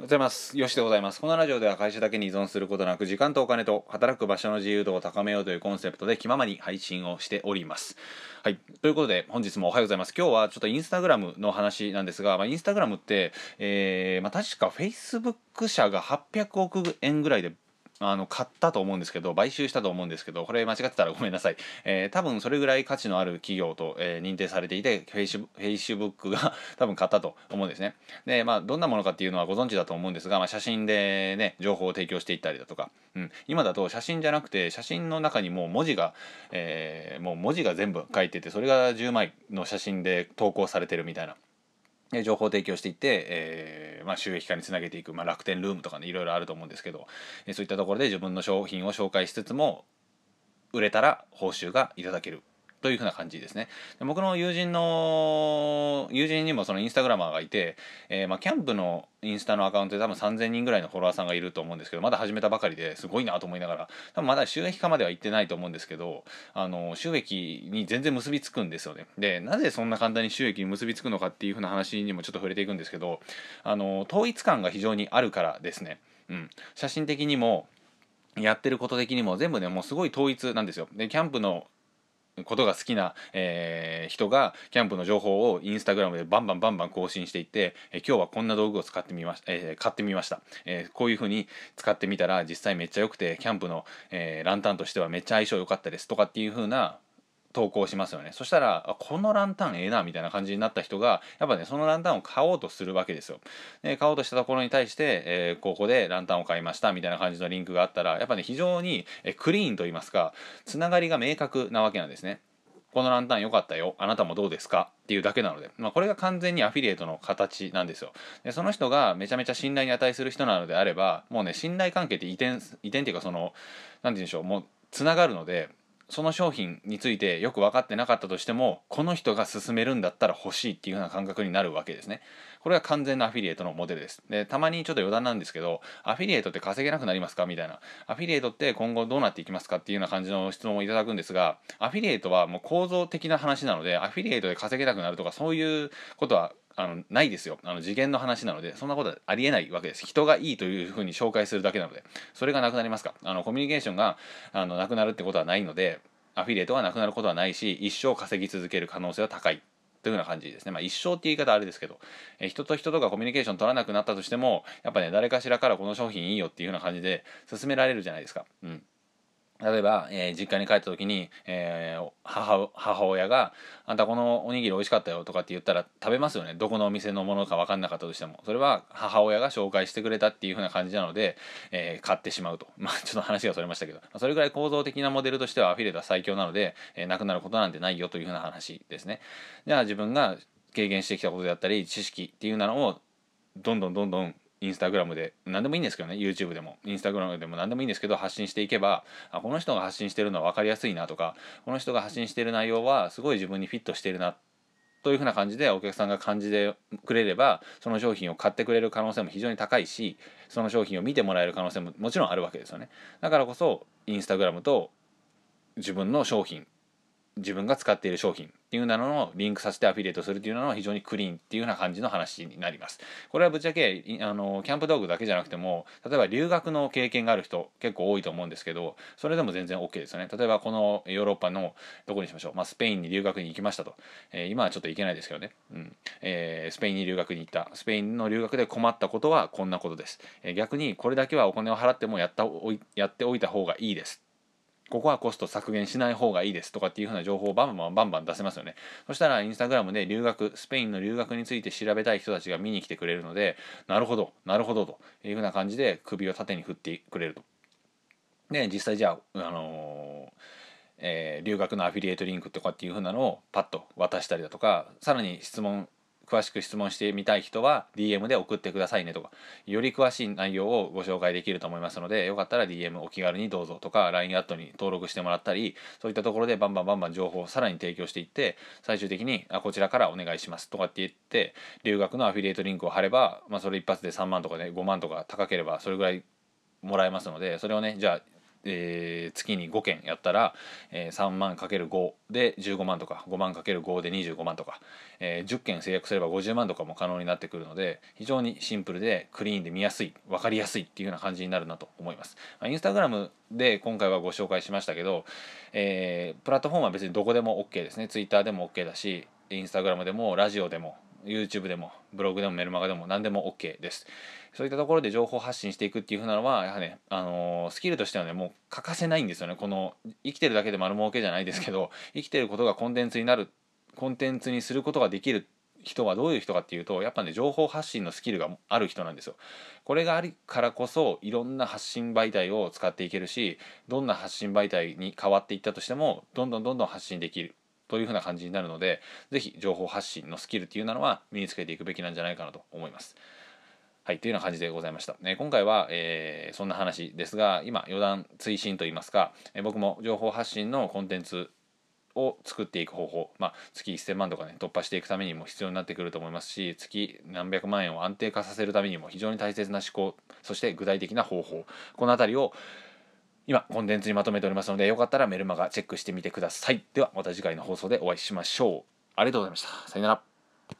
ございます。よしでございます。このラジオでは会社だけに依存することなく、時間とお金と働く場所の自由度を高めようというコンセプトで気ままに配信をしております。はい。ということで、本日もおはようございます。今日はちょっとインスタグラムの話なんですが、まあ、インスタグラムって、えーまあ、確か Facebook 社が800億円ぐらいであの買ったと思うんですけど買収したと思うんですけどこれ間違ってたらごめんなさい、えー多分それぐらい価値のある企業と、えー認定されていてフェイシュフェイシブックが 多分買ったと思うんですね。でまあどんなものかっていうのはご存知だと思うんですが、まあ、写真でね情報を提供していったりだとか、うん、今だと写真じゃなくて写真の中にもう文字が、えーもう文字が全部書いててそれが10枚の写真で投稿されてるみたいな。情報提供していって、えーまあ、収益化につなげていく、まあ、楽天ルームとかねいろいろあると思うんですけど、えそういったところで自分の商品を紹介しつつも売れたら報酬がいただける。というふうな感じですね。で僕の友人の友人にもそのインスタグラマーがいて、えーまあ、キャンプのインスタのアカウントで多分3000人ぐらいのフォロワーさんがいると思うんですけどまだ始めたばかりですごいなと思いながら多分まだ収益化までは行ってないと思うんですけどあの収益に全然結びつくんですよね。でなぜそんな簡単に収益に結びつくのかっていうふうな話にもちょっと触れていくんですけどあの統一感が非常にあるからですね、うん、写真的にもやってること的にも全部ねもうすごい統一なんですよ。でキャンプのことが好きな、えー人がキャンプの情報をインスタグラムでバンバンバンバン更新していって、えー今日はこんな道具を使ってみましたえー買ってみました、えーこういう風に使ってみたら実際めっちゃ良くてキャンプの、えーランタンとしてはめっちゃ相性良かったですとかっていう風な投稿しますよね。そしたらこのランタンええなみたいな感じになった人がやっぱねそのランタンを買おうとするわけですよ。で買おうとしたところに対して、えーここでランタンを買いましたみたいな感じのリンクがあったらやっぱね非常にクリーンと言いますかつながりが明確なわけなんですね。このランタン良かったよあなたもどうですか？っていうだけなので、まあ、これが完全にアフィリエイトの形なんですよ。でその人がめちゃめちゃ信頼に値する人なのであればもうね信頼関係って移転移転っていうかその何て言うんでしょうもうつながるのでその商品についてよく分かってなかったとしてもこの人が勧めるんだったら欲しいっていうような感覚になるわけですね。これは完全なアフィリエイトのモデルです。でたまにちょっと余談なんですけどアフィリエイトって稼げなくなりますか？みたいな。アフィリエイトって今後どうなっていきますかっていうような感じの質問をいただくんですがアフィリエイトはもう構造的な話なのでアフィリエイトで稼げなくなるとかそういうことはあのないですよ。あの次元の話なのでそんなことはありえないわけです。人がいいというふうに紹介するだけなのでそれがなくなりますか？あのコミュニケーションがあのなくなるってことはないのでアフィリエイトがなくなることはないし一生稼ぎ続ける可能性は高い。というような感じですね、まあ、一生って言い方あれですけどえ人と人とがコミュニケーション取らなくなったとしてもやっぱね誰かしらからこの商品いいよっていうような感じで勧められるじゃないですか。うん。例えば、えー実家に帰った時に、えー母母親が「あんたこのおにぎり美味しかったよ」とかって言ったら食べますよね。どこのお店のものか分かんなかったとしても。それは母親が紹介してくれたっていう風な感じなので、えー買ってしまうと。まあちょっと話がそれましたけど、それぐらい構造的なモデルとしてはアフィリエイトは最強なので、えーなくなることなんてないよという風な話ですね。じゃあ自分が経験してきたことであったり知識っていうのをどんどんどんどんインスタグラムで何でもいいんですけどね YouTube でもインスタグラムでも何でもいいんですけど発信していけばあこの人が発信してるのは分かりやすいなとかこの人が発信してる内容はすごい自分にフィットしてるなというふうな感じでお客さんが感じてくれればその商品を買ってくれる可能性も非常に高いしその商品を見てもらえる可能性ももちろんあるわけですよね。だからこそインスタグラムと自分の商品自分が使っている商品っていうなのをリンクさせてアフィリエイトするっていうのは非常にクリーンっていうような感じの話になります。これはぶっちゃけあのキャンプ道具だけじゃなくても例えば留学の経験がある人結構多いと思うんですけどそれでも全然 OK ですよね。例えばこのヨーロッパのどこにしましょう、まあ、スペインに留学に行きましたと、えー今はちょっと行けないですけどね、うん。えースペインに留学に行った。スペインの留学で困ったことはこんなことです、えー逆にこれだけはお金を払ってもやったおやっておいた方がいいです。ここはコスト削減しない方がいいですとかっていうふうな情報をバンバンバンバン出せますよね。そしたらインスタグラムで留学、スペインの留学について調べたい人たちが見に来てくれるので、なるほど、なるほどというふうな感じで首を縦に振ってくれると。で、実際じゃあ、あのーえー留学のアフィリエイトリンクとかっていうふうなのをパッと渡したりだとか、さらに質問、詳しく質問してみたい人は DM で送ってくださいねとかより詳しい内容をご紹介できると思いますのでよかったら DM お気軽にどうぞとか LINE アットに登録してもらったりそういったところでバンバンバンバン情報をさらに提供していって最終的にあこちらからお願いしますとかって言って留学のアフィリエイトリンクを貼れば、まあ、それ一発で3万とかね5万とか高ければそれぐらいもらえますのでそれをねじゃあえー、月に5件やったら、えー、3万 ×5 で15万とか5万 ×5 で25万とか、えー、10件制約すれば50万とかも可能になってくるので非常にシンプルでクリーンで見やすい分かりやすいっていうような感じになるなと思います。まあ、インスタグラムで今回はご紹介しましたけど、えー、プラットフォームは別にどこでも OK ですね Twitter でも OK だしインスタグラムでもラジオでも YouTube でもブログでもメルマガでも何でも OK です。そういったところで情報発信していくっていうふうなのはやはりね、あのー、スキルとしてはねもう欠かせないんですよね。この生きてるだけで丸儲けじゃないですけど生きてることがコンテンツになるコンテンツにすることができる人はどういう人かっていうとやっぱね情報発信のスキルがある人なんですよ。これがあるからこそいろんな発信媒体を使っていけるしどんな発信媒体に変わっていったとしてもどんどんどんどん発信できるというふうな感じになるので是非情報発信のスキルっていうのは身につけていくべきなんじゃないかなと思います。はい、というような感じでございました。ね、今回は、えー、そんな話ですが、今、余談追伸といいますか、えー、僕も情報発信のコンテンツを作っていく方法、まあ、月1000万とかね突破していくためにも必要になってくると思いますし月何百万円を安定化させるためにも非常に大切な思考そして具体的な方法この辺りを今コンテンツにまとめておりますのでよかったらメルマガチェックしてみてください。ではまた次回の放送でお会いしましょう。ありがとうございました。さよなら。